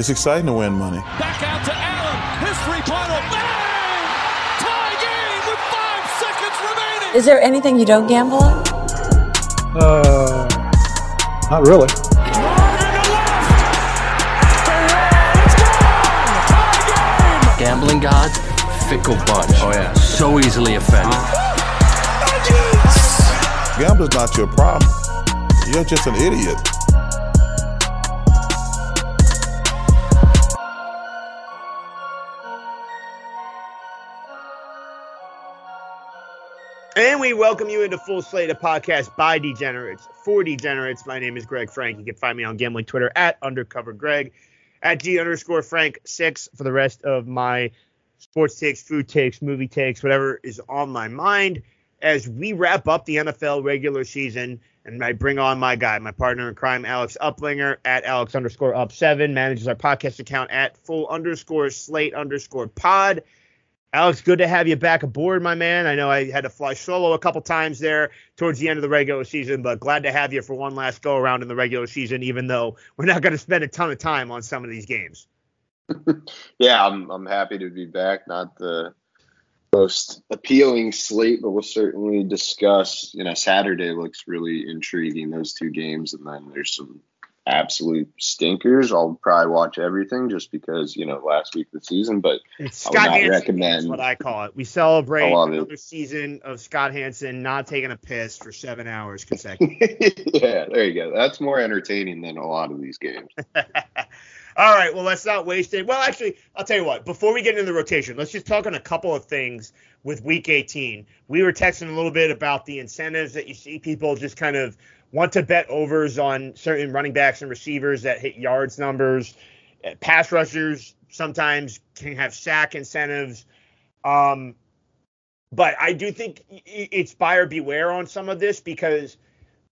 It's exciting to win money. Back out to Allen. His three-pointer. Bang! Tie game with five seconds remaining. Is there anything you don't gamble on? Uh, not really. Gambling gods, fickle bunch. Oh yeah. So easily offended. Gambling's not your problem. You're just an idiot. And we welcome you into Full Slate, a podcast by Degenerates for Degenerates. My name is Greg Frank. You can find me on gambling Twitter at undercover Greg, at G underscore Frank six for the rest of my sports takes, food takes, movie takes, whatever is on my mind as we wrap up the NFL regular season. And I bring on my guy, my partner in crime, Alex Uplinger at Alex underscore up seven, manages our podcast account at full underscore slate underscore pod. Alex, good to have you back aboard, my man. I know I had to fly solo a couple times there towards the end of the regular season, but glad to have you for one last go around in the regular season, even though we're not going to spend a ton of time on some of these games. yeah, I'm I'm happy to be back. Not the most appealing slate, but we'll certainly discuss. You know, Saturday looks really intriguing. Those two games, and then there's some absolute stinkers. I'll probably watch everything just because you know last week of the season, but It's I would Scott not Hanson recommend- is what I call it. We celebrate I love it. another season of Scott Hanson not taking a piss for seven hours consecutive. yeah, there you go. That's more entertaining than a lot of these games. All right, well, let's not waste it. Well, actually, I'll tell you what. Before we get into the rotation, let's just talk on a couple of things with Week 18. We were texting a little bit about the incentives that you see people just kind of want to bet overs on certain running backs and receivers that hit yards numbers. Pass rushers sometimes can have sack incentives. Um, but I do think it's buyer beware on some of this because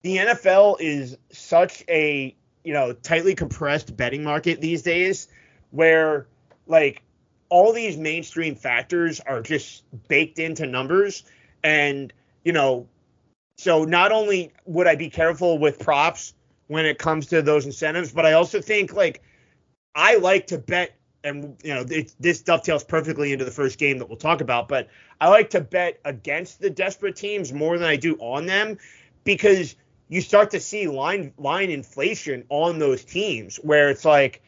the NFL is such a you know tightly compressed betting market these days where like all these mainstream factors are just baked into numbers and you know so not only would I be careful with props when it comes to those incentives but I also think like I like to bet and you know it, this dovetails perfectly into the first game that we'll talk about but I like to bet against the desperate teams more than I do on them because you start to see line line inflation on those teams where it's like,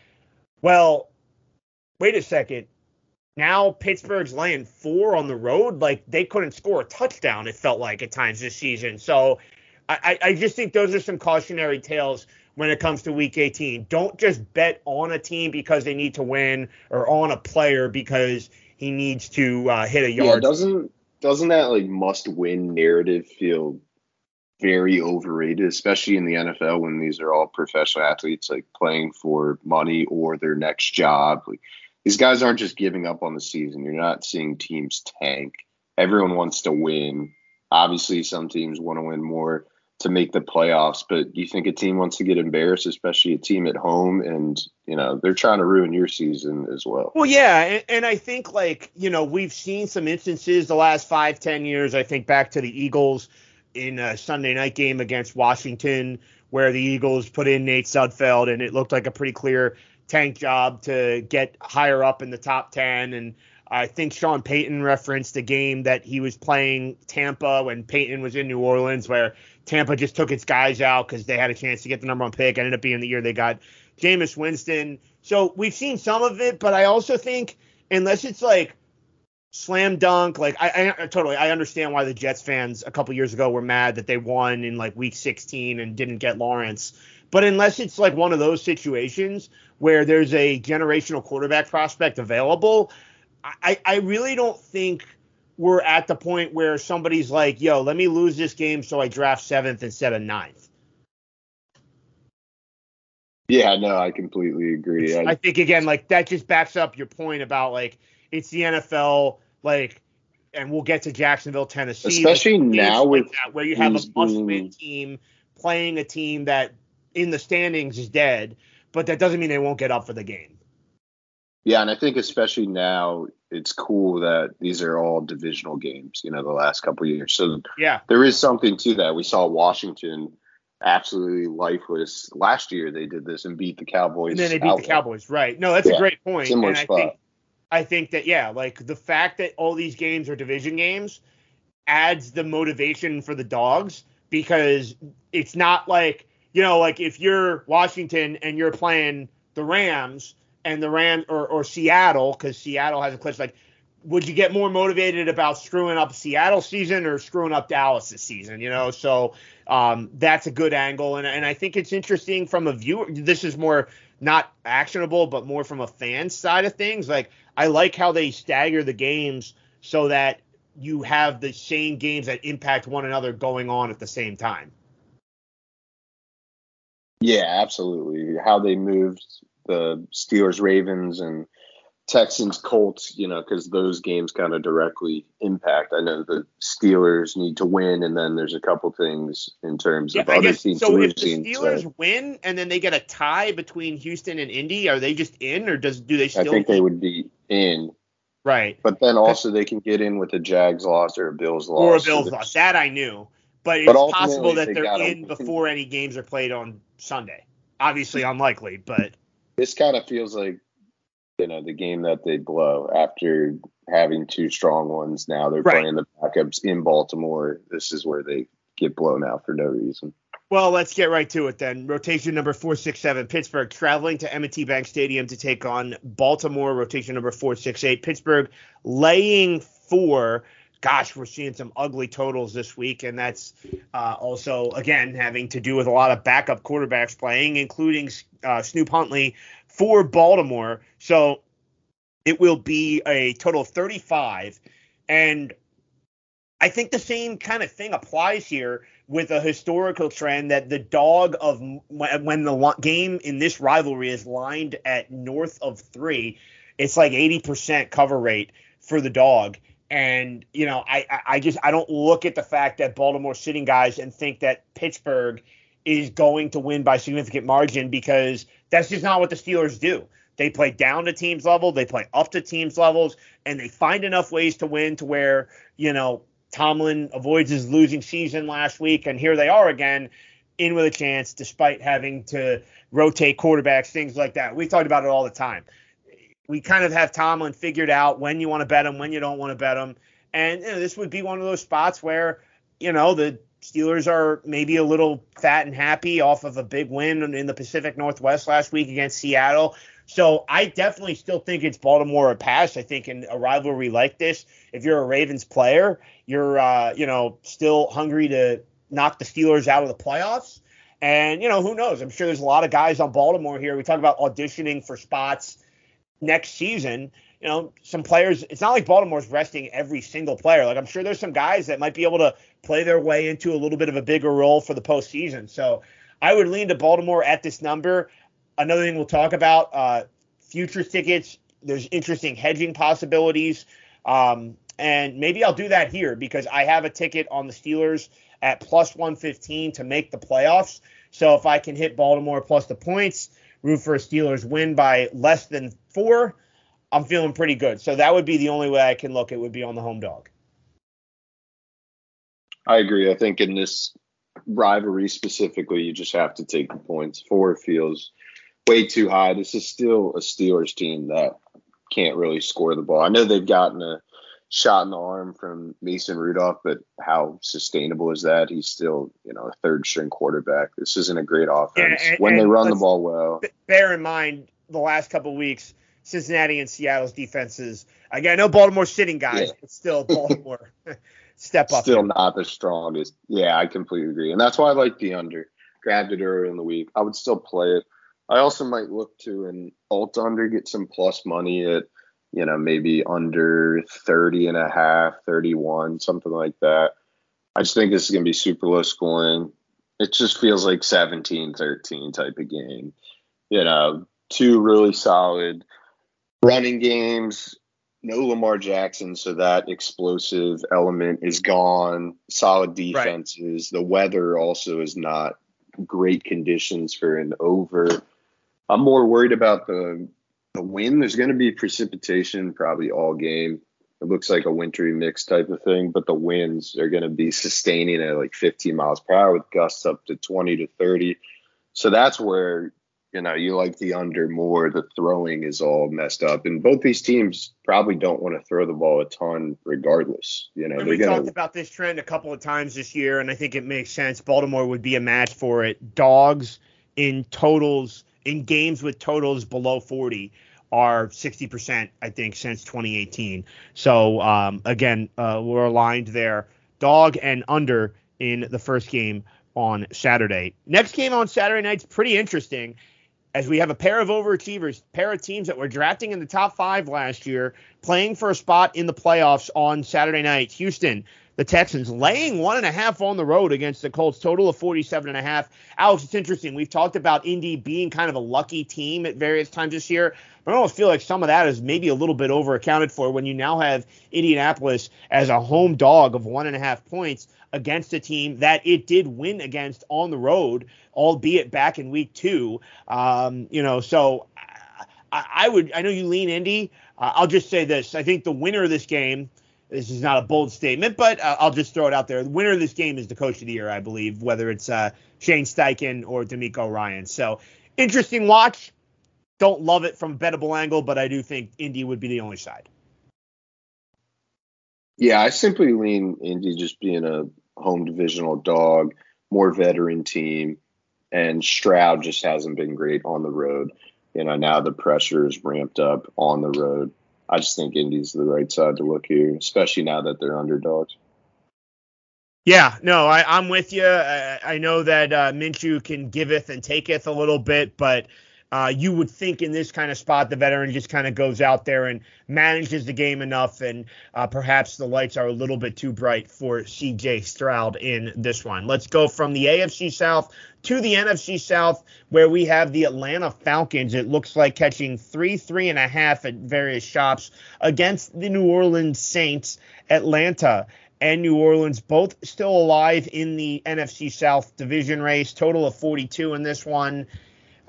well, wait a second. Now Pittsburgh's laying four on the road. Like they couldn't score a touchdown, it felt like at times this season. So I, I just think those are some cautionary tales when it comes to week 18. Don't just bet on a team because they need to win or on a player because he needs to uh, hit a yard. Yeah, doesn't doesn't that like must win narrative feel very overrated, especially in the NFL when these are all professional athletes like playing for money or their next job. Like these guys aren't just giving up on the season. You're not seeing teams tank. Everyone wants to win. Obviously, some teams want to win more to make the playoffs, but do you think a team wants to get embarrassed, especially a team at home? And, you know, they're trying to ruin your season as well. Well, yeah, and, and I think like you know we've seen some instances the last five, ten years. I think back to the Eagles in a Sunday night game against Washington, where the Eagles put in Nate Sudfeld, and it looked like a pretty clear tank job to get higher up in the top ten. And I think Sean Payton referenced a game that he was playing Tampa when Payton was in New Orleans, where Tampa just took its guys out because they had a chance to get the number one pick. Ended up being the year they got Jameis Winston. So we've seen some of it, but I also think unless it's like slam dunk, like I, I totally I understand why the Jets fans a couple years ago were mad that they won in like week 16 and didn't get Lawrence. But unless it's like one of those situations where there's a generational quarterback prospect available, I, I really don't think we're at the point where somebody's like, yo, let me lose this game so I draft seventh instead of ninth. Yeah, no, I completely agree. I, I think again, like that just backs up your point about like it's the NFL, like, and we'll get to Jacksonville, Tennessee, Especially like, now games like with that, where you have a must-win team playing a team that in the standings is dead, but that doesn't mean they won't get up for the game. Yeah, and I think especially now it's cool that these are all divisional games, you know, the last couple of years. So Yeah, there is something to that. We saw Washington absolutely lifeless. Last year they did this and beat the Cowboys. And then they beat outright. the Cowboys, right? No, that's a great point. similar and I think I think that yeah, like the fact that all these games are division games adds the motivation for the dogs because it's not like you know, like if you're Washington and you're playing the Rams and the Rams or, or Seattle because Seattle has a clinched like would you get more motivated about screwing up Seattle season or screwing up Dallas this season? You know, so um, that's a good angle, and and I think it's interesting from a viewer. This is more not actionable, but more from a fan side of things. Like I like how they stagger the games so that you have the same games that impact one another going on at the same time. Yeah, absolutely. How they moved the Steelers, Ravens, and Texans, Colts, you know, because those games kind of directly impact. I know the Steelers need to win, and then there's a couple things in terms Yeah, of I other guess teams so. If the. Steelers so win and then they get a tie between Houston and Indy, are they just in, or does do they still? I think they would be in, right. but then also they can get in with a Jags loss or a Bills loss. or a Bills there's- loss. That I knew, but it's But ultimately, possible that they they're in win. before any games are played on Sunday. Obviously unlikely, but This kind of feels like you know the game that they blow after having two strong ones. Now they're Right. playing the backups in Baltimore. This is where they get blown out for no reason. well, let's get right to it then. Rotation number four six seven, Pittsburgh traveling to M&T Bank Stadium to take on Baltimore. Rotation number four six eight, Pittsburgh laying four. Gosh, we're seeing some ugly totals this week, and that's uh, also again having to do with a lot of backup quarterbacks playing, including uh, Snoop Huntley for Baltimore. So it will be a total of 35. And I think the same kind of thing applies here with a historical trend that the dog of when the game in this rivalry is lined at north of three, it's like 80% cover rate for the dog. And you know, I I- just I don't look at the fact that Baltimore sitting guys and think that Pittsburgh is going to win by significant margin because that's just not what the Steelers do. They play down to teams level, they play up to teams levels, and they find enough ways to win to where, you know, Tomlin avoids his losing season last week, and here they are again, in with a chance, despite having to rotate quarterbacks, things like that. We talked about it all the time. We kind of have Tomlin figured out when you want to bet him, when you don't want to bet him, and you know, this would be one of those spots where, you know, the Steelers are maybe a little fat and happy off of a big win in the Pacific Northwest last week against Seattle. So I definitely still think it's Baltimore a pass. I think in a rivalry like this, if you're a Ravens player, you're uh, you know still hungry to knock the Steelers out of the playoffs. And you know who knows? I'm sure there's a lot of guys on Baltimore here. We talk about auditioning for spots next season. You know, some players. It's not like Baltimore's resting every single player. Like I'm sure there's some guys that might be able to play their way into a little bit of a bigger role for the postseason. So I would lean to Baltimore at this number. Another thing we'll talk about: uh, futures tickets. There's interesting hedging possibilities. Um, and maybe I'll do that here because I have a ticket on the Steelers at plus 115 to make the playoffs. So if I can hit Baltimore plus the points, root for a Steelers win by less than four, I'm feeling pretty good. So that would be the only way I can look. It would be on the home dog. I agree. I think in this rivalry specifically, you just have to take the points. Four feels way too high. This is still a Steelers team that can't really score the ball. I know they've gotten a shot in the arm from Mason Rudolph, but how sustainable is that? He's still, you know, a third string quarterback. This isn't a great offense. and- when they run the ball well, bear in mind the last couple of weeks, Cincinnati and Seattle's defenses. Again, I know Baltimore's sitting guys, Yeah. but still Baltimore step up. still here. not the strongest. Yeah, I completely agree. And that's why I like the under. Grabbed it earlier in the week. I would still play it. I also might look to an alt under, get some plus money at, you know, maybe under 30 and a half, 31, something like that. I just think this is going to be super low scoring. It just feels like 17 13 type of game. You know, two really solid running games, no Lamar Jackson, so that explosive element is gone. Solid defenses. The weather also is not great conditions for an over. I'm more worried about the the wind. There's going to be precipitation probably all game. It looks like a wintry mix type of thing, but the winds are going to be sustaining at like 15 miles per hour with gusts up to 20 to 30. So that's where you know you like the under more. The throwing is all messed up, and both these teams probably don't want to throw the ball a ton, regardless. You know, we going talked about this trend a couple of times this year, and I think it makes sense. Baltimore would be a match for it. Dogs in totals in games with totals below 40 are 60%, I think, since 2018. So um, again, uh, we're aligned there. Dog and under in the first game on Saturday. Next game on Saturday night's pretty interesting as we have a pair of overachievers, pair of teams that were drafting in the top five last year, playing for a spot in the playoffs on Saturday night. Houston, the Texans, laying one and a half on the road against the Colts, total of 47 and a half. Alex, it's interesting. We've talked about Indy being kind of a lucky team at various times this year, but I almost feel like some of that is maybe a little bit over accounted for when you now have Indianapolis as a home dog of one and a half points against a team that it did win against on the road, albeit back in week two. Um, you know, so I, I would, I know you lean Indy. Uh, I'll just say this. I think the winner of this game, this is not a bold statement, but uh, I'll just throw it out there. The winner of this game is the coach of the year, I believe, whether it's uh, Shane Steichen or DeMeco Ryan. So interesting watch. Don't love it from a bettable angle, but I do think Indy would be the only side. Yeah, I simply lean Indy just being a home divisional dog, more veteran team, and Stroud just hasn't been great on the road. You know, now the pressure is ramped up on the road. I just think Indy's the right side to look here, especially now that they're underdogs. Yeah, no, I, I'm with you. I, I know that uh, Minshew can giveth and taketh a little bit, but uh, you would think in this kind of spot the veteran just kind of goes out there and manages the game enough, and uh, perhaps the lights are a little bit too bright for C.J. Stroud in this one. Let's go from the AFC South to the NFC South, where we have the Atlanta Falcons. It looks like catching three, three and a half at various shops against the New Orleans Saints. Atlanta and New Orleans both still alive in the NFC South division race. Total of 42 in this one.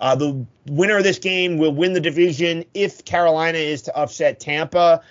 Uh, the winner of this game will win the division if Carolina is to upset Tampa.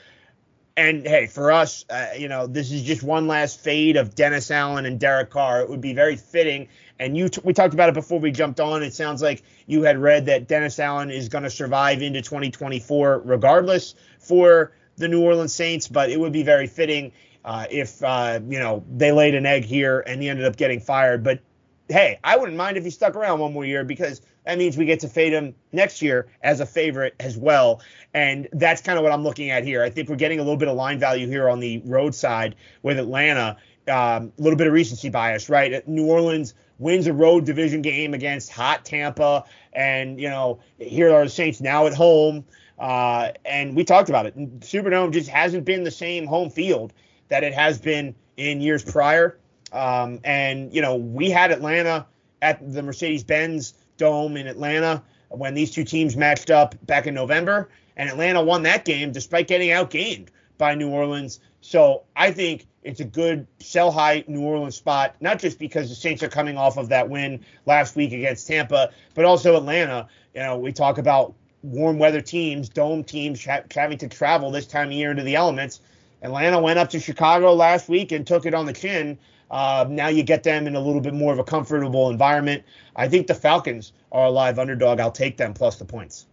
And hey, for us, uh, you know, this is just one last fade of Dennis Allen and Derek Carr. It would be very fitting. And you, t- we talked about it before we jumped on. It sounds like you had read that Dennis Allen is going to survive into 2024, regardless for the New Orleans Saints. But it would be very fitting uh, if uh, you know they laid an egg here and he ended up getting fired. But hey, I wouldn't mind if he stuck around one more year because that means we get to fade him next year as a favorite as well. And that's kind of what I'm looking at here. I think we're getting a little bit of line value here on the road side with Atlanta. Um, a little bit of recency bias, right? New Orleans wins a road division game against hot Tampa, and you know here are the Saints now at home. Uh, and we talked about it. Superdome just hasn't been the same home field that it has been in years prior. Um, and you know we had Atlanta at the Mercedes-Benz Dome in Atlanta when these two teams matched up back in November, and Atlanta won that game despite getting outgained by New Orleans. So I think it's a good sell high New Orleans spot, not just because the Saints are coming off of that win last week against Tampa, but also Atlanta. You know, we talk about warm weather teams, dome teams ha- having to travel this time of year into the elements. Atlanta went up to Chicago last week and took it on the chin. Uh, now you get them in a little bit more of a comfortable environment. I think the Falcons are a live underdog. I'll take them plus the points.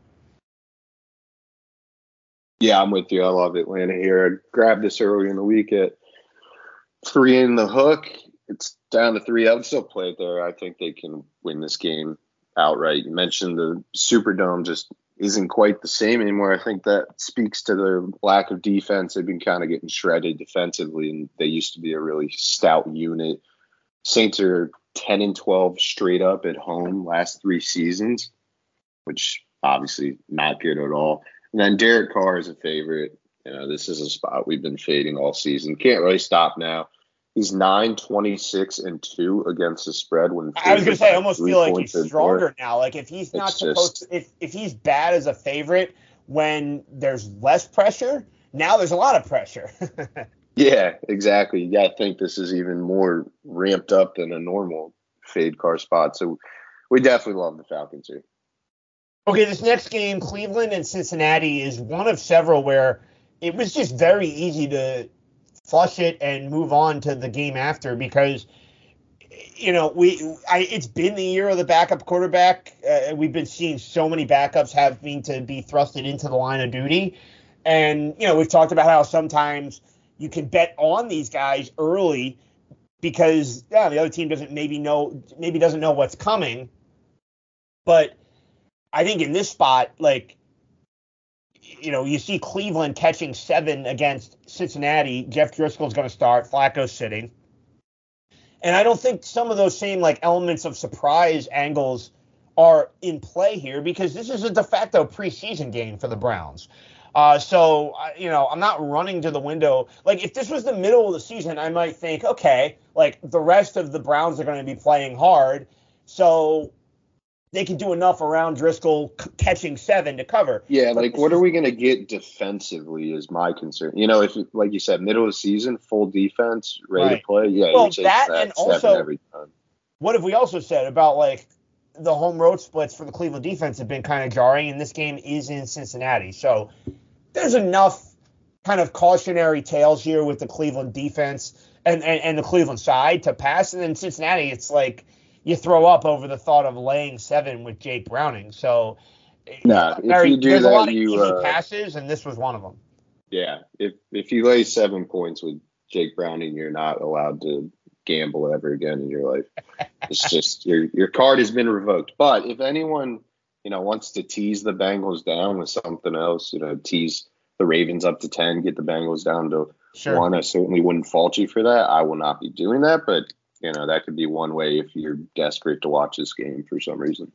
Yeah, I'm with you. I love Atlanta here. I grabbed this early in the week at three in the hook. It's down to three. I would still play it there. I think they can win this game outright. You mentioned the Superdome just isn't quite the same anymore. I think that speaks to their lack of defense. They've been kind of getting shredded defensively, and they used to be a really stout unit. Saints are 10 and 12 straight up at home last three seasons, which obviously not good at all. And then Derek Carr is a favorite. You know, this is a spot we've been fading all season. Can't really stop now. He's 9, 26, and 2 against the spread when I was gonna say I almost feel like he's stronger now. Like if he's not supposed just- to if, if he's bad as a favorite when there's less pressure, now there's a lot of pressure. Yeah, exactly. You got to think this is even more ramped up than a normal fade Carr spot. So we definitely love the Falcons here. Okay, this next game, Cleveland and Cincinnati, is one of several where it was just very easy to flush it and move on to the game after because you know we I, it's been the year of the backup quarterback. Uh, we've been seeing so many backups having to be thrusted into the line of duty, and you know we've talked about how sometimes you can bet on these guys early because yeah the other team doesn't maybe know maybe doesn't know what's coming, but I think in this spot like you know, you see Cleveland catching seven against Cincinnati. Jeff Driskel's going to start. Flacco's sitting. And I don't think some of those same like elements of surprise angles are in play here because this is a de facto preseason game for the Browns. Uh, so you know, I'm not running to the window. Like if this was the middle of the season, I might think, okay, like the rest of the Browns are going to be playing hard, so they can do enough around Driskel c- catching seven to cover. Yeah, like what are we going to get defensively is my concern. You know, if like you said, middle of the season, full defense, ready Right. to play. Yeah, Well, that that and seven also- every time. what have we also said about like the home road splits for the Cleveland defense have been kind of jarring, and this game is in Cincinnati. So there's enough kind of cautionary tales here with the Cleveland defense and, and, and the Cleveland side to pass. And then Cincinnati, it's like you throw up over the thought of laying seven with Jake Browning. So Nah, if very, you do there's a lot of you, easy uh, passes, and this was one of them. Yeah, if if you lay seven points with Jake Browning, you're not allowed to gamble ever again in your life. It's just your your card has been revoked. But if anyone you know wants to tease the Bengals down with something else, you know, tease the Ravens up to ten, get the Bengals down to Sure. one, I certainly wouldn't fault you for that. I will not be doing that, but you know that could be one way if you're desperate to watch this game for some reason.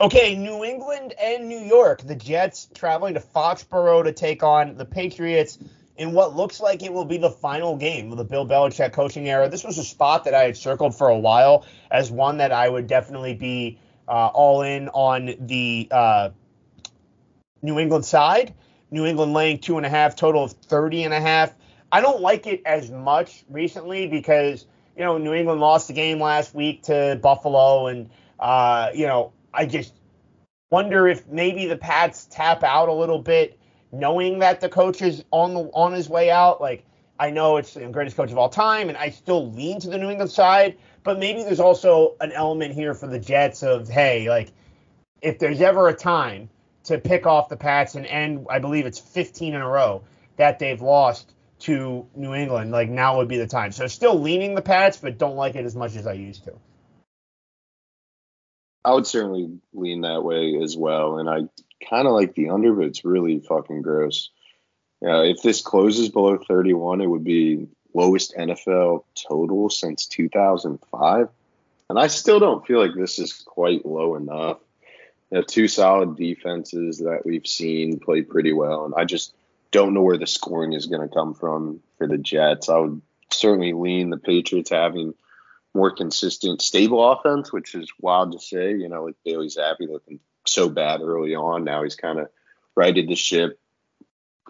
Okay, New England and New York. The Jets traveling to Foxborough to take on the Patriots in what looks like it will be the final game of the Bill Belichick coaching era. This was a spot that I had circled for a while as one that I would definitely be uh, all in on the uh, New England side. New England laying two and a half, total of 30 and a half. I don't like it as much recently because, you know, New England lost the game last week to Buffalo and, uh, you know, I just wonder if maybe the Pats tap out a little bit, knowing that the coach is on the on his way out. Like I know it's the greatest coach of all time, and I still lean to the New England side, but maybe there's also an element here for the Jets of hey, like if there's ever a time to pick off the Pats and end, I believe it's 15 in a row that they've lost to New England, like now would be the time. So still leaning the Pats, but don't like it as much as I used to. I would certainly lean that way as well, and I kind of like the under, but it's really fucking gross. Yeah, if this closes below 31, it would be lowest NFL total since 2005, and I still don't feel like this is quite low enough. You know, two solid defenses that we've seen play pretty well, and I just don't know where the scoring is going to come from for the Jets. I would certainly lean the Patriots having more consistent, stable offense, which is wild to say. You know, with Bailey Zappe looking so bad early on, now he's kind of righted the ship.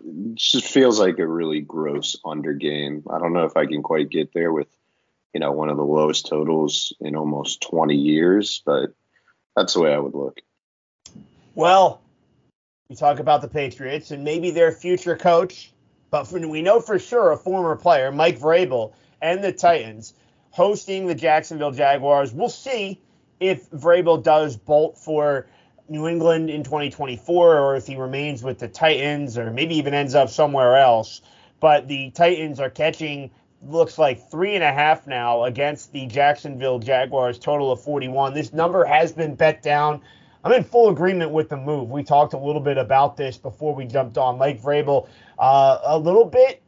It just feels like a really gross under game. I don't know if I can quite get there with, you know, one of the lowest totals in almost 20 years, but that's the way I would look. Well, you talk about the Patriots and maybe their future coach, but for, we know for sure a former player, Mike Vrabel, and the Titans hosting the Jacksonville Jaguars. We'll see if Vrabel does bolt for New England in 2024 or if he remains with the Titans or maybe even ends up somewhere else. But the Titans are catching looks like three and a half now against the Jacksonville Jaguars, total of 41. This number has been bet down. I'm in full agreement with the move. We talked a little bit about this before we jumped on. Mike Vrabel, uh, a little bit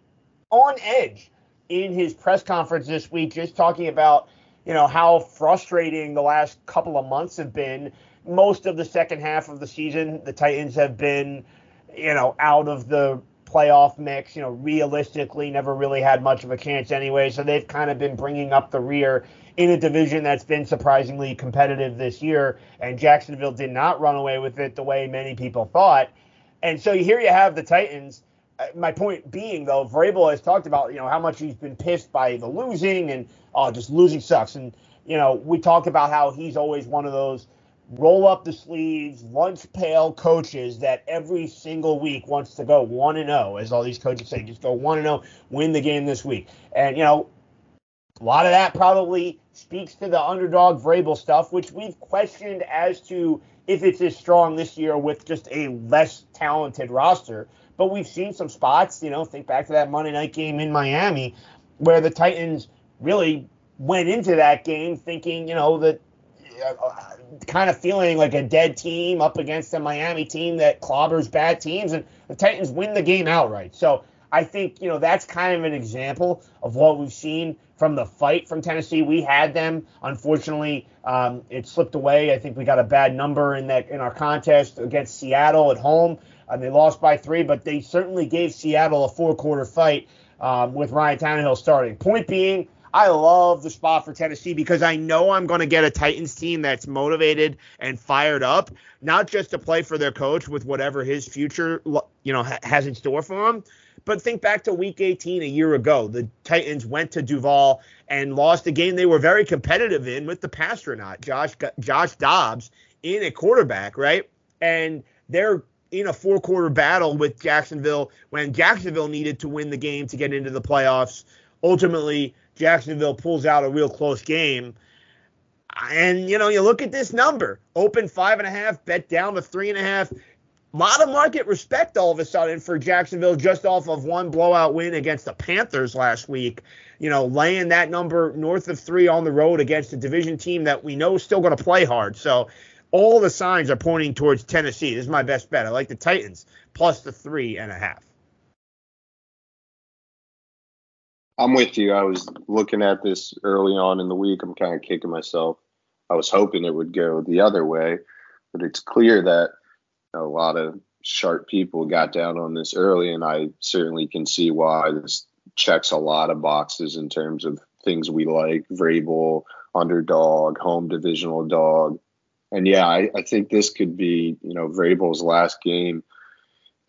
on edge in his press conference this week, just talking about you know how frustrating the last couple of months have been. Most of the second half of the season, the Titans have been, you know, out of the playoff mix. You know, realistically, never really had much of a chance anyway. So they've kind of been bringing up the rear in a division that's been surprisingly competitive this year. And Jacksonville did not run away with it the way many people thought. And so here you have the Titans. Uh, My point being, though, Vrabel has talked about you know how much he's been pissed by the losing and oh, just losing sucks. And you know we talk about how he's always one of those roll up the sleeves, lunch pail coaches that every single week wants to go 1 and 0, as all these coaches say, just go 1 and 0, win the game this week. And, you know, a lot of that probably speaks to the underdog Vrabel stuff, which we've questioned as to if it's as strong this year with just a less talented roster. But we've seen some spots, you know, think back to that Monday night game in Miami where the Titans really went into that game thinking, you know, that kind of feeling like a dead team up against a Miami team that clobbers bad teams, and the Titans win the game outright. So I think you know that's kind of an example of what we've seen from the fight from Tennessee. We had them, unfortunately, um, it slipped away. I think we got a bad number in that in our contest against Seattle at home, and they lost by three. But they certainly gave Seattle a four-quarter fight um, with Ryan Tannehill starting. Point being, I love the spot for Tennessee because I know I'm going to get a Titans team that's motivated and fired up, not just to play for their coach with whatever his future, you know, ha- has in store for him. But think back to Week 18 a year ago. The Titans went to Duval and lost a game they were very competitive in with the Passtronaut, Josh Josh Dobbs, in a quarterback, right? And they're in a four quarter battle with Jacksonville when Jacksonville needed to win the game to get into the playoffs. Ultimately, Jacksonville pulls out a real close game. And, you know, you look at this number open five and a half, bet down to three and a half. A lot of market respect all of a sudden for Jacksonville just off of one blowout win against the Panthers last week. You know, laying that number north of three on the road against a division team that we know is still going to play hard. So all the signs are pointing towards Tennessee. This is my best bet. I like the Titans plus the three and a half. I'm with you. I was looking at this early on in the week. I'm kind of kicking myself. I was hoping it would go the other way, but it's clear that a lot of sharp people got down on this early, and I certainly can see why this checks a lot of boxes in terms of things we like Vrabel, underdog, home divisional dog. And yeah, I, I think this could be, you know, Vrabel's last game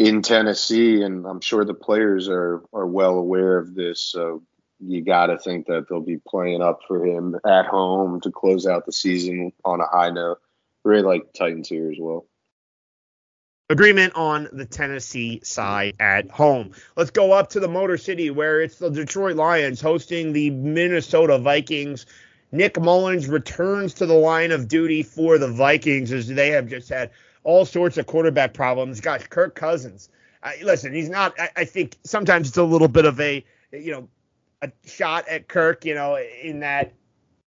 in Tennessee, and I'm sure the players are are well aware of this. So you got to think that they'll be playing up for him at home to close out the season on a high note. Really like Titans here as well. Agreement on the Tennessee side at home. Let's go up to the Motor City where it's the Detroit Lions hosting the Minnesota Vikings. Nick Mullens returns to the line of duty for the Vikings as they have just had all sorts of quarterback problems. Gosh, Kirk Cousins. I, listen, he's not. I, I, think sometimes it's a little bit of a, you know, a shot at Kirk. You know, in that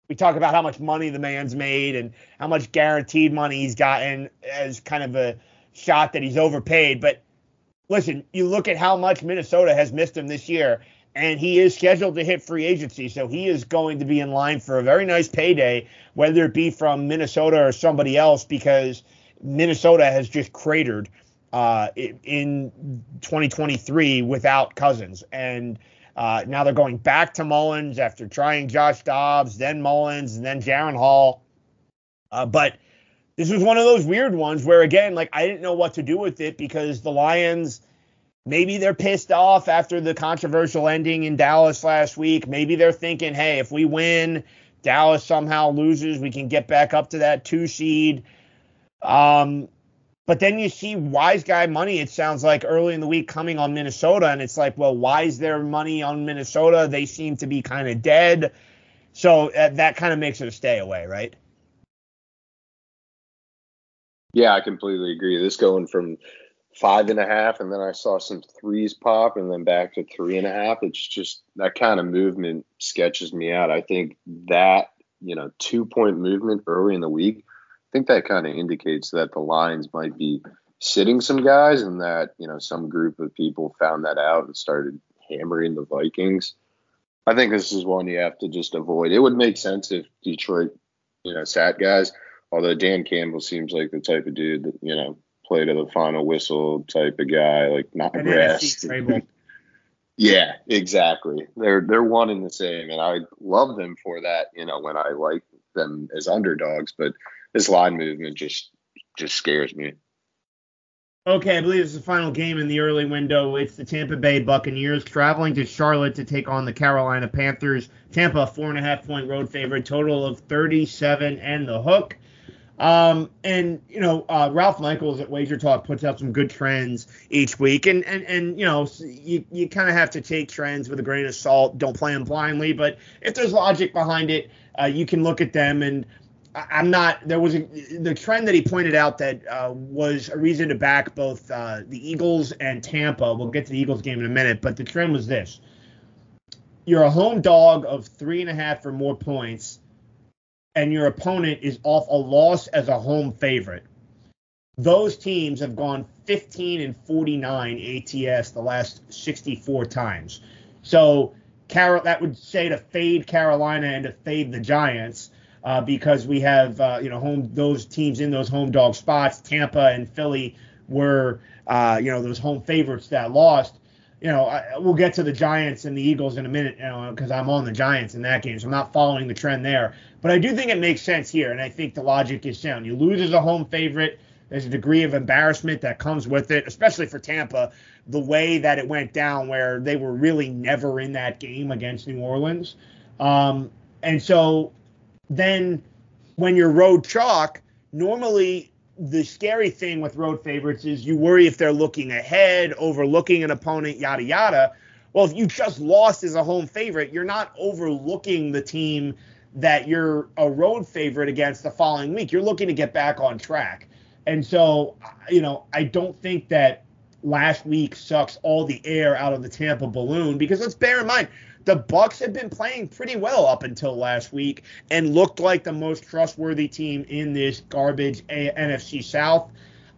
we talk about how much money the man's made and how much guaranteed money he's gotten as kind of a shot that he's overpaid. But listen, you look at how much Minnesota has missed him this year, and he is scheduled to hit free agency, so he is going to be in line for a very nice payday, whether it be from Minnesota or somebody else, because Minnesota has just cratered uh, in 2023 without Cousins, and uh, now they're going back to Mullens after trying Josh Dobbs, then Mullens, and then Jaren Hall. Uh, but this was one of those weird ones where, again, like I didn't know what to do with it because the Lions maybe they're pissed off after the controversial ending in Dallas last week. Maybe they're thinking, hey, if we win, Dallas somehow loses, we can get back up to that two seed. Um, but then you see wise guy money, it sounds like early in the week coming on Minnesota. And it's like, well, why is there money on Minnesota? They seem to be kind of dead. So uh, that kind of makes it a stay away, right? Yeah, I completely agree. This going from five and a half, and then I saw some threes pop, and then back to three and a half. It's just that kind of movement sketches me out. I think that, you know, two point movement early in the week think that kind of indicates that the Lions might be sitting some guys and that, you know, some group of people found that out and started hammering the Vikings. I think this is one you have to just avoid. It would make sense if Detroit, you know, sat guys, although Dan Campbell seems like the type of dude that, you know, play to the final whistle type of guy, like not and rest. yeah, exactly. They're they're one and the same, and I love them for that. You know, when I like them as underdogs, but this line movement just just scares me. Okay, I believe it's the final game in the early window. It's the Tampa Bay Buccaneers traveling to Charlotte to take on the Carolina Panthers. Tampa, four and a half point road favorite, total of 37 and the hook. Um, and you know, uh, Ralph Michaels at Wager Talk puts out some good trends each week, and and and you know, you you kind of have to take trends with a grain of salt. Don't play them blindly, but if there's logic behind it, uh, you can look at them. And I'm not. There was a, the trend that he pointed out that uh, was a reason to back both uh, the Eagles and Tampa. We'll get to the Eagles game in a minute, but the trend was this: you're a home dog of three and a half or more points and your opponent is off a loss as a home favorite. Those teams have gone 15 and 49 ATS the last 64 times. So Carol, that would say to fade Carolina and to fade the Giants uh, because we have uh, you know home those teams in those home dog spots. Tampa and Philly were uh, you know those home favorites that lost you know, I, we'll get to the Giants and the Eagles in a minute, you know, because I'm on the Giants in that game, so I'm not following the trend there. But I do think it makes sense here, and I think the logic is sound. You lose as a home favorite. There's a degree of embarrassment that comes with it, especially for Tampa, the way that it went down, where they were really never in that game against New Orleans. Um, and so then when you're road chalk, normally the scary thing with road favorites is you worry if they're looking ahead, overlooking an opponent, yada yada. Well, if you just lost as a home favorite, you're not overlooking the team that you're a road favorite against the following week. You're looking to get back on track. And so, you know, I don't think that last week sucks all the air out of the Tampa balloon because let's bear in mind the Bucs have been playing pretty well up until last week and looked like the most trustworthy team in this garbage A- NFC South.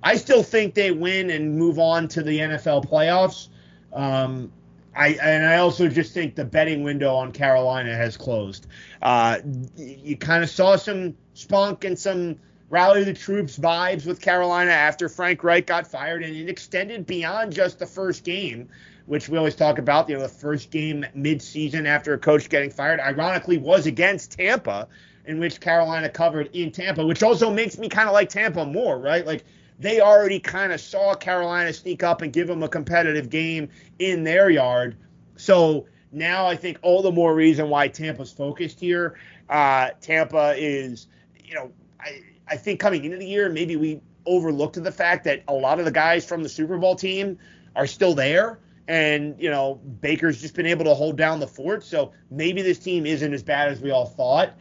I still think they win and move on to the NFL playoffs. Um, I and I also just think the betting window on Carolina has closed. Uh, you kind of saw some spunk and some rally the troops vibes with Carolina after Frank Reich got fired, and it extended beyond just the first game which we always talk about. You know, the first game mid-season after a coach getting fired, ironically, was against Tampa, in which Carolina covered in Tampa, which also makes me kind of like Tampa more, right? Like they already kind of saw Carolina sneak up and give them a competitive game in their yard. So now I think all the more reason why Tampa's focused here. Uh, Tampa is, you know, I, I think coming into the year, maybe we overlooked the fact that a lot of the guys from the Super Bowl team are still there and you know Baker's just been able to hold down the fort. So maybe this team isn't as bad as we all thought.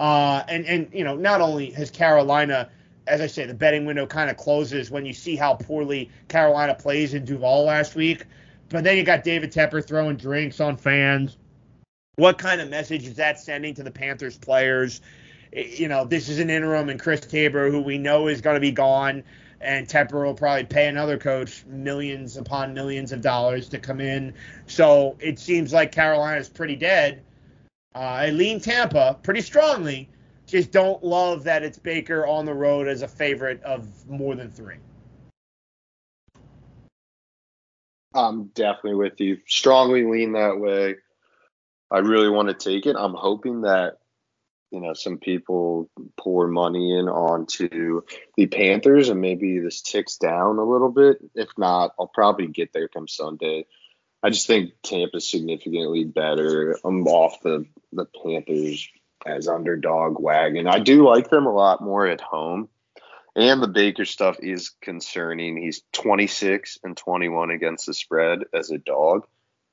Uh, and and you know not only has Carolina, as I say, the betting window kind of closes when you see how poorly Carolina plays in Duval last week, but then you got David Tepper throwing drinks on fans. What kind of message is that sending to the Panthers players? You know, this is an interim, and Chris Tabor, who we know is going to be gone, and Tepper will probably pay another coach millions upon millions of dollars to come in. So it seems like Carolina's pretty dead. Uh, I lean Tampa pretty strongly. Just don't love that it's Baker on the road as a favorite of more than three. I'm definitely with you. Strongly lean that way. I really want to take it. I'm hoping that you know some people pour money in onto the Panthers and maybe this ticks down a little bit. If not, I'll probably get there come Sunday. I just think Tampa's significantly better. I'm off the the Panthers as underdog wagon. I do like them a lot more at home. And the Baker stuff is concerning. He's 26 and 21 against the spread as a dog.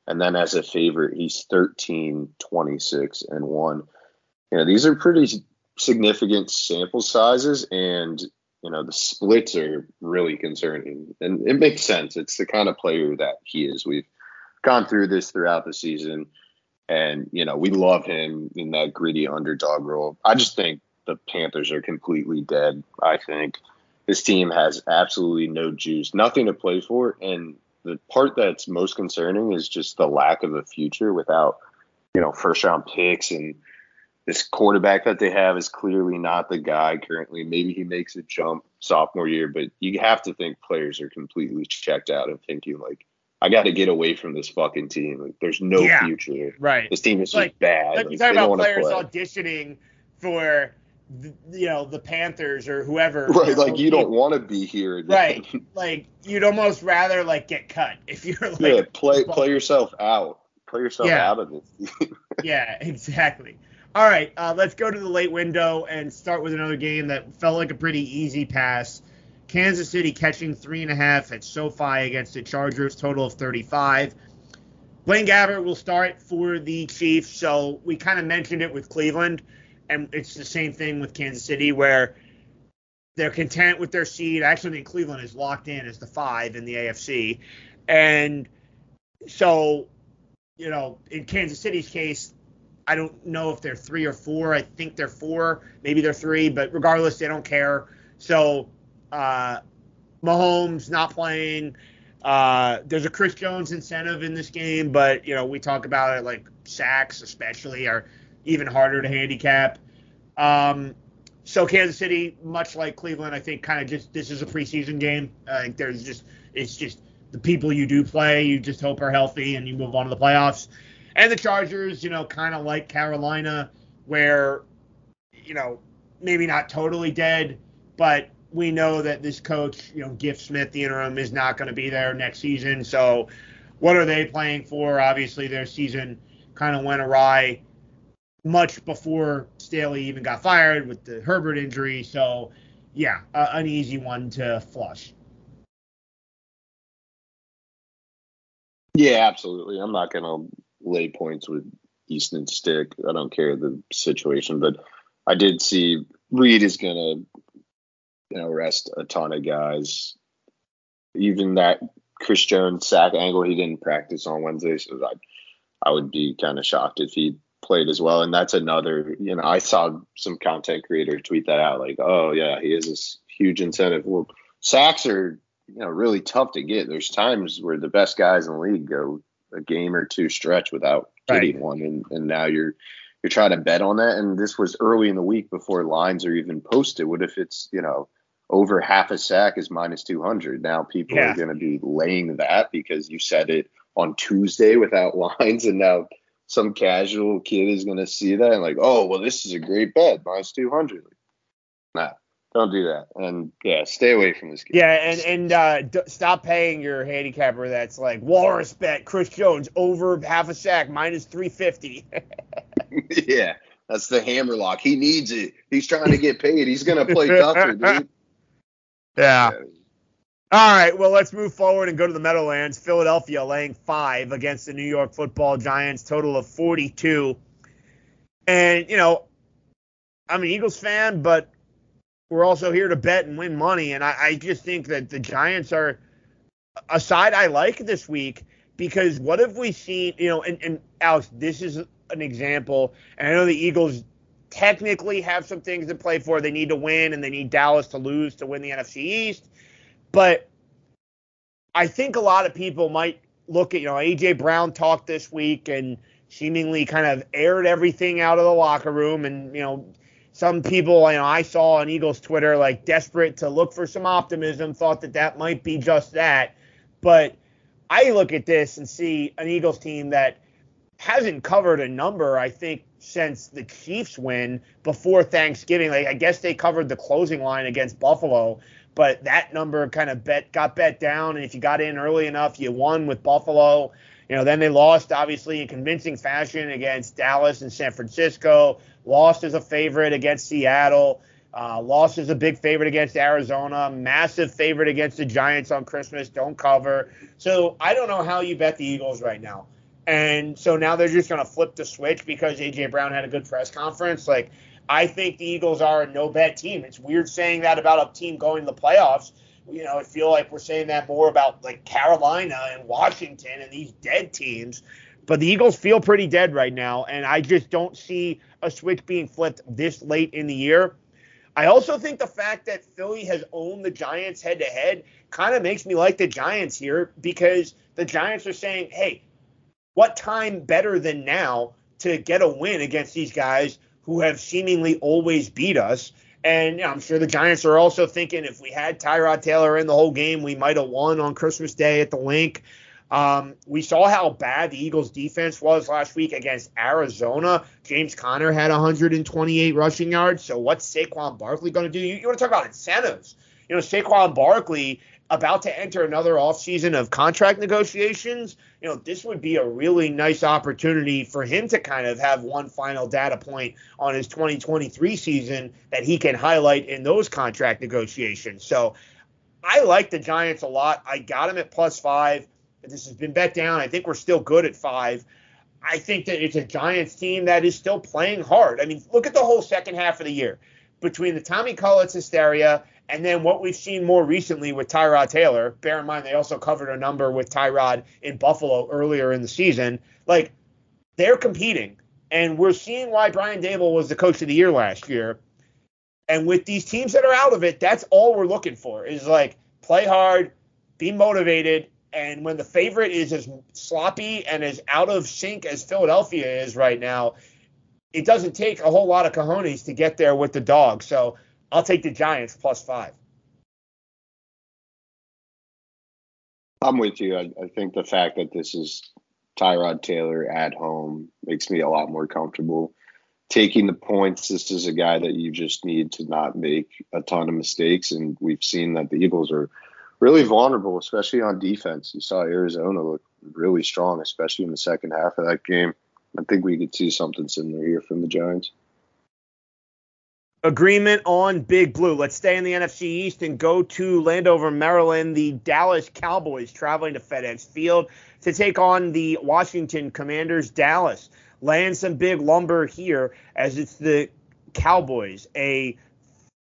And then as a favorite, he's 13, 26 and 1. You know, these are pretty significant sample sizes and you know the splits are really concerning. And it makes sense. It's the kind of player that he is. We've gone through this throughout the season and you know we love him in that gritty underdog role. I just think the panthers are completely dead i think. This team has absolutely no juice nothing to play for. And the part that's most concerning is just the lack of a future without you know first round picks and this quarterback that they have is clearly not the guy currently. Maybe he makes a jump sophomore year, but you have to think players are completely checked out and thinking like, I got to get away from this fucking team. Like, there's no Yeah. future. Right. This team is Like- just bad. Like Like, you talk about players play. auditioning for, the, you know, the Panthers or whoever. Right, like you don't want to be here. Right. Like you'd almost rather like get cut if you're like. yeah, play play yourself out. Play yourself Yeah. out of it. Yeah, exactly. All right, uh, let's go to the late window and start with another game that felt like a pretty easy pass. Kansas City catching three and a half at SoFi against the Chargers, total of 35. Blaine Gabbert will start for the Chiefs, so we kind of mentioned it with Cleveland, and it's the same thing with Kansas City where they're content with their seed. I actually think Cleveland is locked in as the five in the AFC, and so you know in Kansas City's case, I don't know if they're three or four. I think they're four, maybe they're three, but regardless, they don't care. So uh, Mahomes not playing. Uh, there's a Chris Jones incentive in this game, but you know we talk about it like sacks, especially, are even harder to handicap. Um, so Kansas City, much like Cleveland, I think kind of just this is a preseason game. I there's just it's just the people you do play, you just hope are healthy and you move on to the playoffs. And the Chargers, you know, kind of like Carolina, where you know maybe not totally dead, but we know that this coach, you know, Giff Smith, the interim, is not going to be there next season. So, what are they playing for? Obviously, their season kind of went awry much before Staley even got fired with the Herbert injury. So, yeah, an easy one to flush. Yeah, absolutely. I'm not going to lay points with Easton Stick. I don't care the situation, but I did see Reid is to you know, rest a ton of guys. Even that Chris Jones sack angle, he didn't practice on Wednesday, so I, I would be kind of shocked if he played as well. And that's another, you know, I saw some content creator tweet that out, like, oh yeah, he has this huge incentive. Well, sacks are, you know, really tough to get. There's times where the best guys in the league go a game or two stretch without getting right. one, and and now you're you're trying to bet on that. And this was early in the week before lines are even posted. What if it's you know over half a sack is minus 200. Now people yeah. are going to be laying that because you said it on Tuesday without lines, and now some casual kid is going to see that and like, oh, well, this is a great bet, minus 200. Nah, don't do that. And yeah, stay away from this game. Yeah, and and uh, d- stop paying your handicapper that's like Walrus bet Chris Jones over half a sack minus 350. yeah. That's the hammer lock. He needs it. He's trying to get paid. He's gonna play Tucker, dude. Yeah. All right, well, let's move forward and go to the Meadowlands. Philadelphia laying five against the New York football Giants, total of 42. And, you know, I'm an Eagles fan, but we're also here to bet and win money. And I, I just think that the Giants are a side I like this week because what have we seen, you know, and, and Alex, this is an example. And I know the Eagles technically have some things to play for. They need to win and they need Dallas to lose to win the NFC East. But I think a lot of people might look at, you know, AJ Brown talked this week and seemingly kind of aired everything out of the locker room. And, you know, some people, you know, I saw on Eagles Twitter like desperate to look for some optimism, thought that that might be just that. But I look at this and see an Eagles team that hasn't covered a number, I think, since the Chiefs win before Thanksgiving. Like I guess they covered the closing line against Buffalo, but that number kind of bet got bet down. And if you got in early enough, you won with Buffalo. You know, then they lost obviously in convincing fashion against Dallas and San Francisco. Lost as a favorite against Seattle. Uh, lost as a big favorite against Arizona. Massive favorite against the Giants on Christmas. Don't cover. So I don't know how you bet the Eagles right now. And so now they're just going to flip the switch because AJ Brown had a good press conference. Like, I think the Eagles are a no bet team. It's weird saying that about a team going to the playoffs. You know, I feel like we're saying that more about like Carolina and Washington and these dead teams. But the Eagles feel pretty dead right now. And I just don't see a switch being flipped this late in the year. I also think the fact that Philly has owned the Giants head to head kind of makes me like the Giants here because the Giants are saying, hey, what time better than now to get a win against these guys who have seemingly always beat us? And you know, I'm sure the Giants are also thinking if we had Tyrod Taylor in the whole game, we might have won on Christmas Day at the Linc. Um, we saw how bad the Eagles defense was last week against Arizona. James Conner had 128 rushing yards. So what's Saquon Barkley going to do? You, you want to talk about incentives? you know, Saquon Barkley about to enter another offseason of contract negotiations, you know, this would be a really nice opportunity for him to kind of have one final data point on his 2023 season that he can highlight in those contract negotiations. So I like the Giants a lot. I got him at plus five. This has been bet down. I think we're still good at five. I think that it's a Giants team that is still playing hard. I mean, look at the whole second half of the year between the Tommy Cutlets hysteria and then what we've seen more recently with Tyrod Taylor. Bear in mind they also covered a number with Tyrod in Buffalo earlier in the season. Like they're competing, and we're seeing why Brian Daboll was the coach of the year last year. And with these teams that are out of it, that's all we're looking for is like play hard, be motivated, and when the favorite is as sloppy and as out of sync as Philadelphia is right now, it doesn't take a whole lot of cojones to get there with the dog. So I'll take the Giants plus five. I'm with you. I, I think the fact that this is Tyrod Taylor at home makes me a lot more comfortable taking the points. This is a guy that you just need to not make a ton of mistakes, and we've seen that the Eagles are really vulnerable, especially on defense. You saw Arizona look really strong, especially in the second half of that game. I think we could see something similar here from the Giants. Agreement on Big Blue. Let's stay in the NFC East and go to Landover, Maryland. The Dallas Cowboys traveling to FedEx Field to take on the Washington Commanders. Dallas laying some big lumber here as it's the Cowboys, a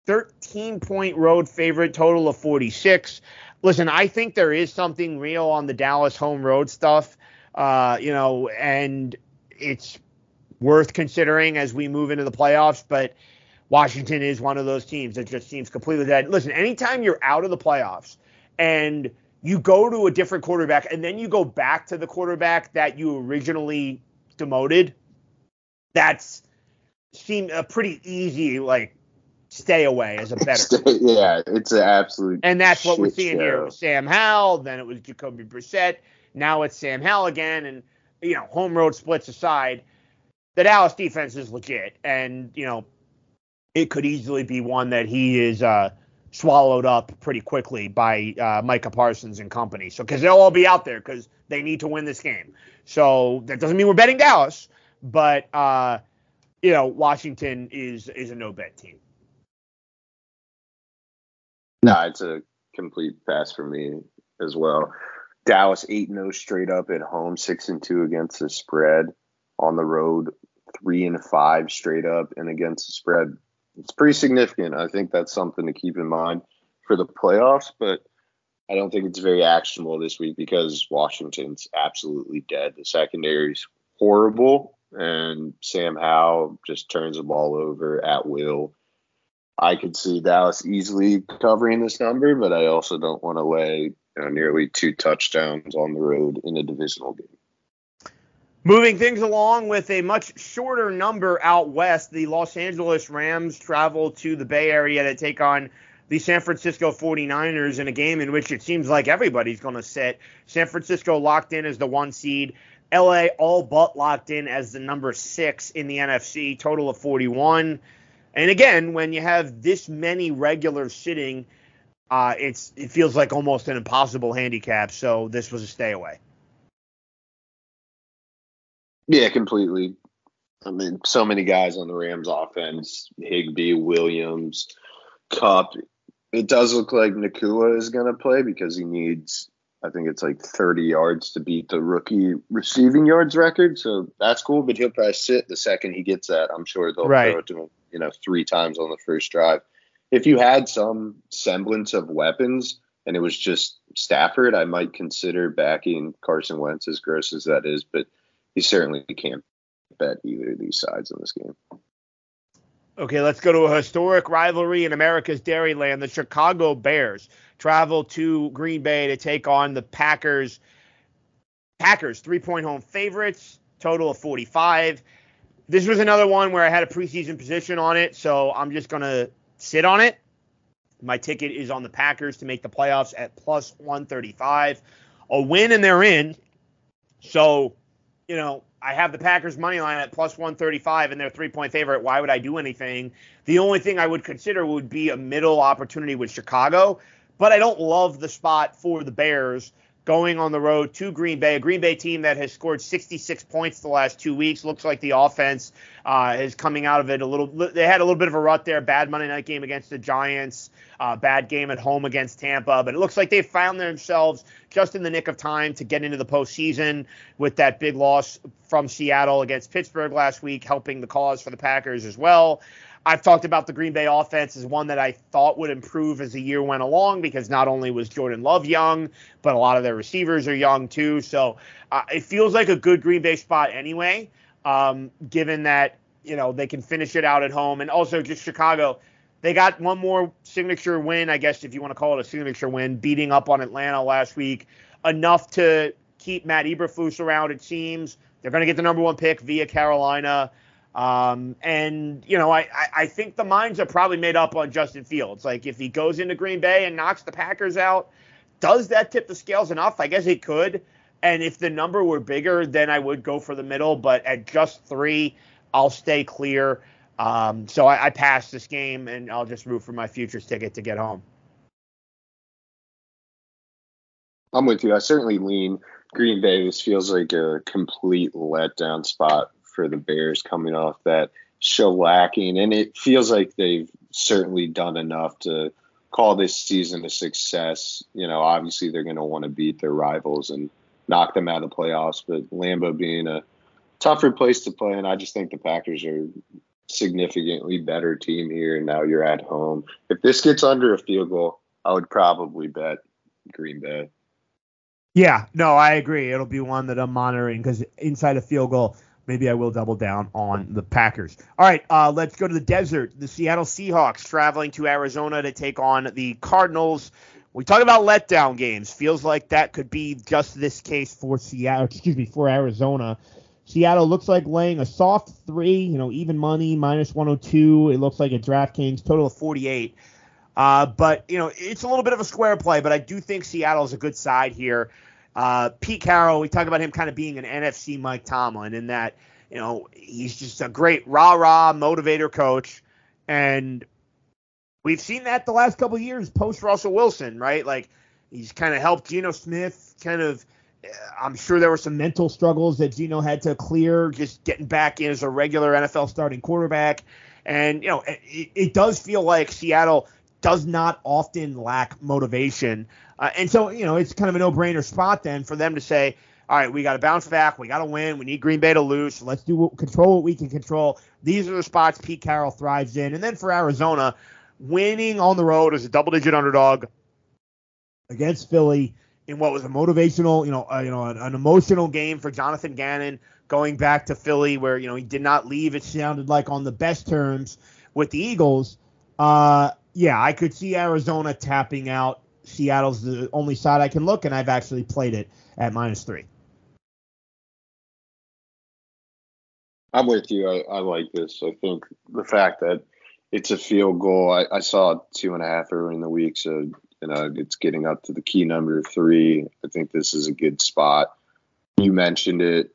13 point road favorite, total of 46. Listen, I think there is something real on the Dallas home road stuff, uh, you know, and it's worth considering as we move into the playoffs, but Washington is one of those teams that just seems completely dead. Listen, anytime you're out of the playoffs and you go to a different quarterback and then you go back to the quarterback that you originally demoted, that's seem a pretty easy like stay away as a better. yeah, it's an absolute. And that's what we're seeing show. here with Sam Howell. Then it was Jacoby Brissett. Now it's Sam Howell again. And you know, home road splits aside, the Dallas defense is legit, and you know, it could easily be one that he is uh, swallowed up pretty quickly by uh, Micah Parsons and company. So because they'll all be out there because they need to win this game. So that doesn't mean we're betting Dallas, but uh, you know, Washington is is a no bet team. No, it's a complete pass for me as well. Dallas 8 0 straight up at home, 6 and 2 against the spread. On the road, 3 and 5 straight up and against the spread. It's pretty significant. I think that's something to keep in mind for the playoffs, but I don't think it's very actionable this week because Washington's absolutely dead. The secondary's horrible, and Sam Howell just turns the ball over at will. I could see Dallas easily covering this number, but I also don't want to lay you know, nearly two touchdowns on the road in a divisional game. Moving things along with a much shorter number out west, the Los Angeles Rams travel to the Bay Area to take on the San Francisco 49ers in a game in which it seems like everybody's going to sit. San Francisco locked in as the one seed. LA all but locked in as the number six in the NFC, total of 41. And again, when you have this many regulars sitting, uh, it's it feels like almost an impossible handicap. So this was a stay away. Yeah, completely. I mean, so many guys on the Rams offense Higbee, Williams, Kupp. It does look like Nacua is going to play because he needs, I think it's like 30 yards to beat the rookie receiving yards record. So that's cool, but he'll probably sit the second he gets that. I'm sure they'll Right. throw it to him, you know, three times on the first drive. If you had some semblance of weapons and it was just Stafford, I might consider backing Carson Wentz, as gross as that is, but he certainly can't bet either of these sides in this game. Okay, let's go to a historic rivalry in America's Dairyland. The Chicago Bears travel to Green Bay to take on the Packers. Packers, three point home favorites, total of 45. This was another one where I had a preseason position on it, so I'm just going to sit on it. My ticket is on the Packers to make the playoffs at plus 135. A win and they're in. So, you know, I have the Packers money line at plus 135 and they're three point favorite. Why would I do anything? The only thing I would consider would be a middle opportunity with Chicago, but I don't love the spot for the Bears going on the road to Green Bay, a Green Bay team that has scored 66 points the last two weeks. Looks like the offense uh, is coming out of it a little. They had a little bit of a rut there. Bad Monday night game against the Giants, uh, bad game at home against Tampa, but it looks like they've found themselves just in the nick of time to get into the postseason with that big loss from Seattle against Pittsburgh last week, helping the cause for the Packers as well. I've talked about the Green Bay offense as one that I thought would improve as the year went along because not only was Jordan Love young, but a lot of their receivers are young too. So uh, it feels like a good Green Bay spot anyway, um, given that you know they can finish it out at home and also just Chicago. They got one more signature win, I guess if you want to call it a signature win, beating up on Atlanta last week, enough to keep Matt Eberflus around. It seems they're going to get the number one pick via Carolina. Um, and you know, I, I, think the minds are probably made up on Justin Fields. Like if he goes into Green Bay and knocks the Packers out, does that tip the scales enough? I guess it could. And if the number were bigger, then I would go for the middle. But at just three, I'll stay clear. Um, so I, I pass this game, and I'll just root for my futures ticket to get home. I'm with you. I certainly lean Green Bay. This feels like a complete letdown spot for the Bears coming off that shellacking, and it feels like they've certainly done enough to call this season a success. You know, obviously they're going to want to beat their rivals and knock them out of the playoffs, but Lambeau being a tougher place to play, and I just think the Packers are significantly better team here, and now you're at home. If this gets under a field goal, I would probably bet Green Bay. Yeah, no, I agree. It'll be one that I'm monitoring because inside a field goal, maybe I will double down on the Packers. All right, uh, let's go to the desert. The Seattle Seahawks traveling to Arizona to take on the Cardinals. We talk about letdown games. Feels like that could be just this case for Seattle. Excuse me, for Arizona. Seattle looks like laying a soft three. You know, even money minus 102. It looks like a DraftKings total of 48. Uh, but you know, it's a little bit of a square play. But I do think Seattle is a good side here. Uh, Pete Carroll, we talk about him kind of being an NFC Mike Tomlin in that, you know, he's just a great rah rah motivator coach. And we've seen that the last couple years post Russell Wilson, right? Like he's kind of helped Geno Smith kind of. Uh, I'm sure there were some mental struggles that Geno had to clear just getting back in as a regular NFL starting quarterback. And, you know, it, it does feel like Seattle does not often lack motivation. Uh, and so, you know, it's kind of a no-brainer spot then for them to say, all right, we got to bounce back. We got to win. We need Green Bay to lose. So let's do what, control what we can control. These are the spots Pete Carroll thrives in. And then for Arizona, winning on the road as a double-digit underdog against Philly in what was a motivational, you know, uh, you know, an, an, emotional game for Jonathan Gannon going back to Philly, where you know he did not leave. It sounded like on the best terms with the Eagles. Uh, yeah, I could see Arizona tapping out Seattle's the only side I can look, and I've actually played it at minus three. I'm with you. I, I like this. I think the fact that it's a field goal, I, I saw two and a half early in the week, so you know it's getting up to the key number three. I think this is a good spot. You mentioned it.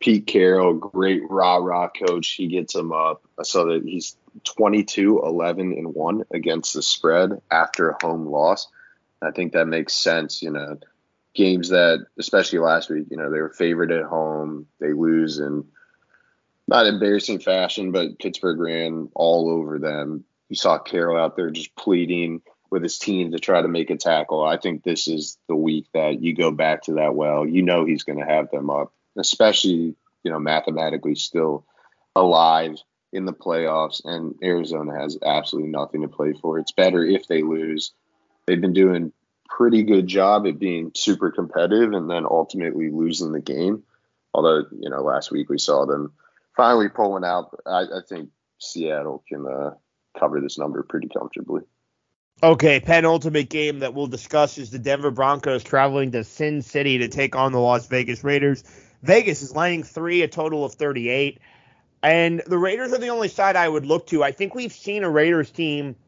Pete Carroll, great rah rah coach. He gets them up. I saw that he's 22, 11, and 1 against the spread after a home loss. I think that makes sense. You know, games that, especially last week, you know, they were favored at home, they lose in not embarrassing fashion, but Pittsburgh ran all over them. You saw Carroll out there just pleading with his team to try to make a tackle. I think this is the week that you go back to that well. You know he's going to have them up, especially, you know, mathematically still alive in the playoffs, and Arizona has absolutely nothing to play for. It's better if they lose they've been doing pretty good job at being super competitive and then ultimately losing the game. Although, you know, last week we saw them finally pulling out. I, I think Seattle can uh, cover this number pretty comfortably. Okay, penultimate game that we'll discuss is the Denver Broncos traveling to Sin City to take on the Las Vegas Raiders. Vegas is laying three, a total of 38. And the Raiders are the only side I would look to. I think we've seen a Raiders team –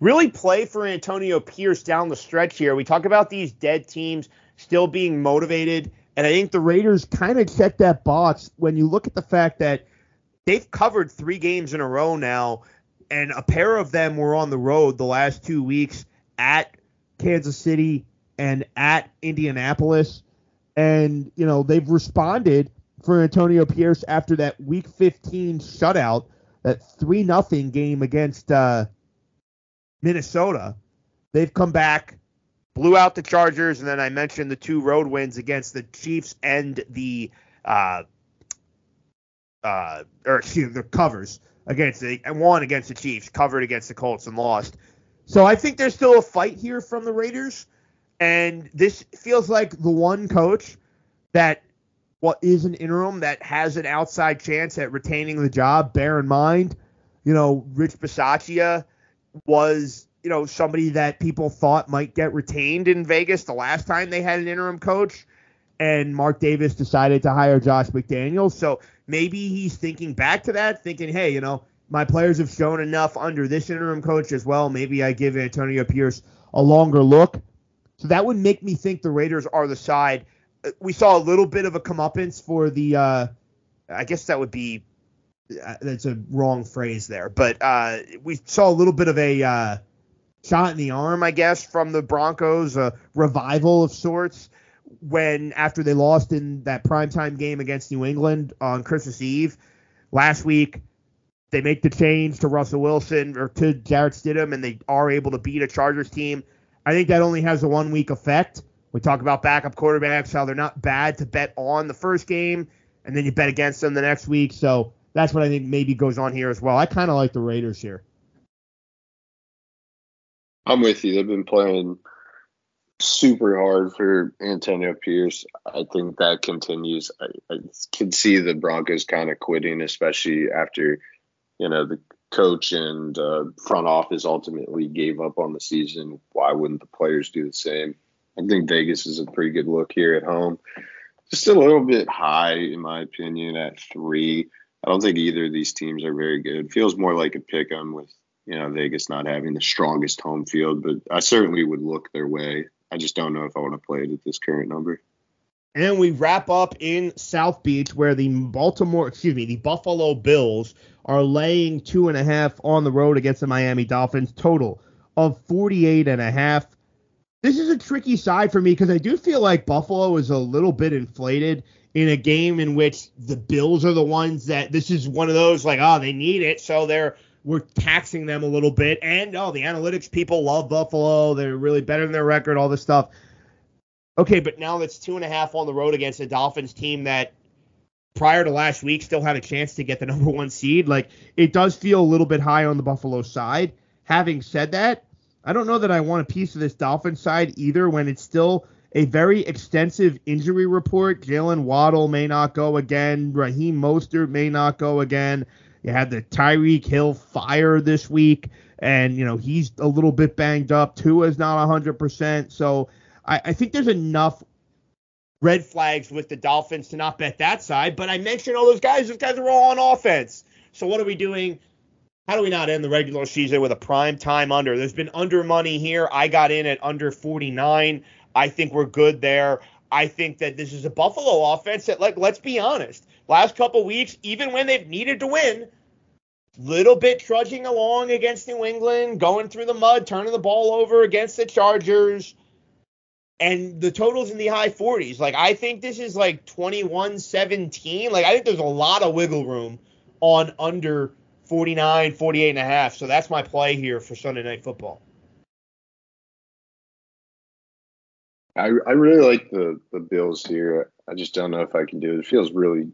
really play for Antonio Pierce down the stretch here. We talk about these dead teams still being motivated And I think the Raiders kind of check that box when you look at the fact that they've covered three games in a row now, and a pair of them were on the road the last two weeks at Kansas City and at Indianapolis. And, you know, they've responded for Antonio Pierce after that week 15 shutout, that 3 nothing game against uh, Minnesota. They've come back, blew out the Chargers, and then I mentioned the two road wins against the Chiefs and the uh, uh, or excuse me, the covers against the and won against the Chiefs, covered against the Colts and lost. So I think there's still a fight here from the Raiders, and this feels like the one coach that what is an interim that has an outside chance at retaining the job. Bear in mind, you know, Rich Bisaccia was, you know, somebody that people thought might get retained in Vegas the last time they had an interim coach, and Mark Davis decided to hire Josh McDaniels. So maybe he's thinking back to that, thinking, hey, you know, my players have shown enough under this interim coach as well. Maybe I give Antonio Pierce a longer look. So that would make me think the Raiders are the side. We saw a little bit of a comeuppance for the, uh, I guess that would be, uh, that's a wrong phrase there, but uh, we saw a little bit of a uh, shot in the arm, I guess, from the Broncos, a revival of sorts when after they lost in that primetime game against New England on Christmas Eve last week, they make the change to Russell Wilson or to Jarrett Stidham, and they are able to beat a Chargers team. I think that only has a one week effect. We talk about backup quarterbacks, how they're not bad to bet on the first game, and then you bet against them the next week. So that's what I think maybe goes on here as well. I kind of like the Raiders here. I'm with you. They've been playing super hard for Antonio Pierce. I think that continues. I, I can see the Broncos kind of quitting, especially after you know the coach and uh, front office ultimately gave up on the season. Why wouldn't the players do the same? I think Vegas is a pretty good look here at home. Just a little bit high, in my opinion, at three. I don't think either of these teams are very good. It feels more like a pick 'em with you know Vegas not having the strongest home field, but I certainly would look their way. I just don't know if I want to play it at this current number. And we wrap up in South Beach where the Baltimore, excuse me, the Buffalo Bills are laying two and a half on the road against the Miami Dolphins, total of 48 and a half. This is a tricky side for me because I do feel like Buffalo is a little bit inflated in a game in which the Bills are the ones that this is one of those like, oh, they need it, so they're we're taxing them a little bit. And oh, the analytics people love Buffalo. They're really better than their record, all this stuff. Okay, but now that's two and a half on the road against a Dolphins team that prior to last week still had a chance to get the number one seed. Like it does feel a little bit high on the Buffalo side. Having said that, I don't know that I want a piece of this Dolphins side either when it's still a very extensive injury report. Jaylen Waddle may not go again. Raheem Mostert may not go again. You had the Tyreek Hill fire this week, and you know he's a little bit banged up. Tua is not 100%. So I, I think there's enough red flags with the Dolphins to not bet that side. But I mentioned all those guys. Those guys are all on offense. So what are we doing? How do we not end the regular season with a prime time under? There's been under money here. I got in at under 49. I think we're good there. I think that this is a Buffalo offense that, like, let's be honest, last couple weeks, even when they've needed to win, little bit trudging along against New England, going through the mud, turning the ball over against the Chargers, and the totals in the high 40s. Like I think this is like 21-17. Like I think there's a lot of wiggle room on under 49, 48 and a half. So that's my play here for Sunday night football. I, I really like the the Bills here. I just don't know if I can do it. It feels really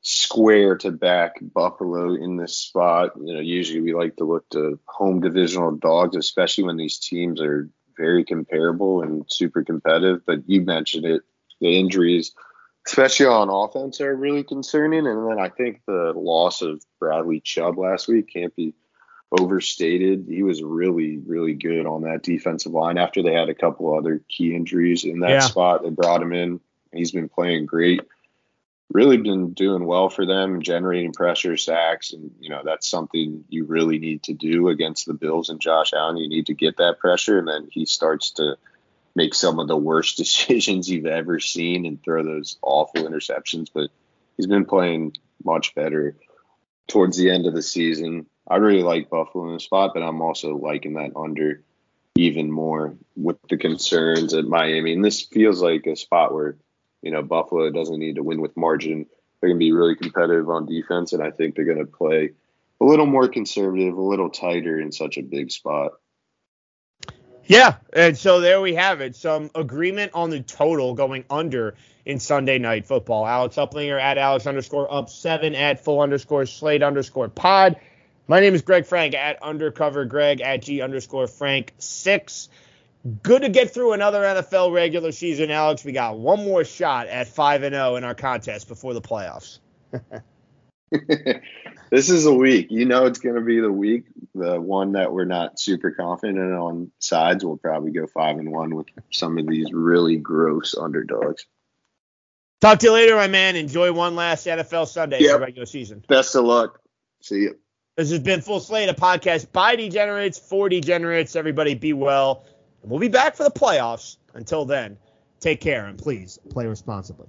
square to back Buffalo in this spot. You know, usually we like to look to home divisional dogs, especially when these teams are very comparable and super competitive. But you mentioned it, the injuries, especially on offense, are really concerning. And then I think the loss of Bradley Chubb last week can't be overstated. He was really, really good on that defensive line after they had a couple other key injuries in that yeah. spot. They brought him in. He's been playing great. Really been doing well for them, generating pressure, sacks, and you know that's something you really need to do against the Bills and Josh Allen. You need to get that pressure, and then he starts to make some of the worst decisions you've ever seen and throw those awful interceptions. But he's been playing much better towards the end of the season. I really like Buffalo in the spot, but I'm also liking that under even more with the concerns at Miami. And this feels like a spot where, you know, Buffalo doesn't need to win with margin. They're going to be really competitive on defense, and I think they're going to play a little more conservative, a little tighter in such a big spot. Yeah, and so there we have it. Some agreement on the total going under in Sunday night football. Alex Uplinger at Alex underscore up seven at full underscore slate underscore pod. My name is Greg Frank at undercover Greg at G underscore Frank six. Good to get through another NFL regular season, Alex. We got one more shot at five and zero in our contest before the playoffs. this is a week. You know, it's going to be the week, the one that we're not super confident in on sides. We'll probably go five and one with some of these really gross underdogs. Talk to you later, my man. Enjoy one last NFL Sunday yep. regular season. Best of luck. See you. This has been Full Slate, a podcast by degenerates for degenerates. Everybody be well. We'll be back for the playoffs. Until then, take care and please play responsibly.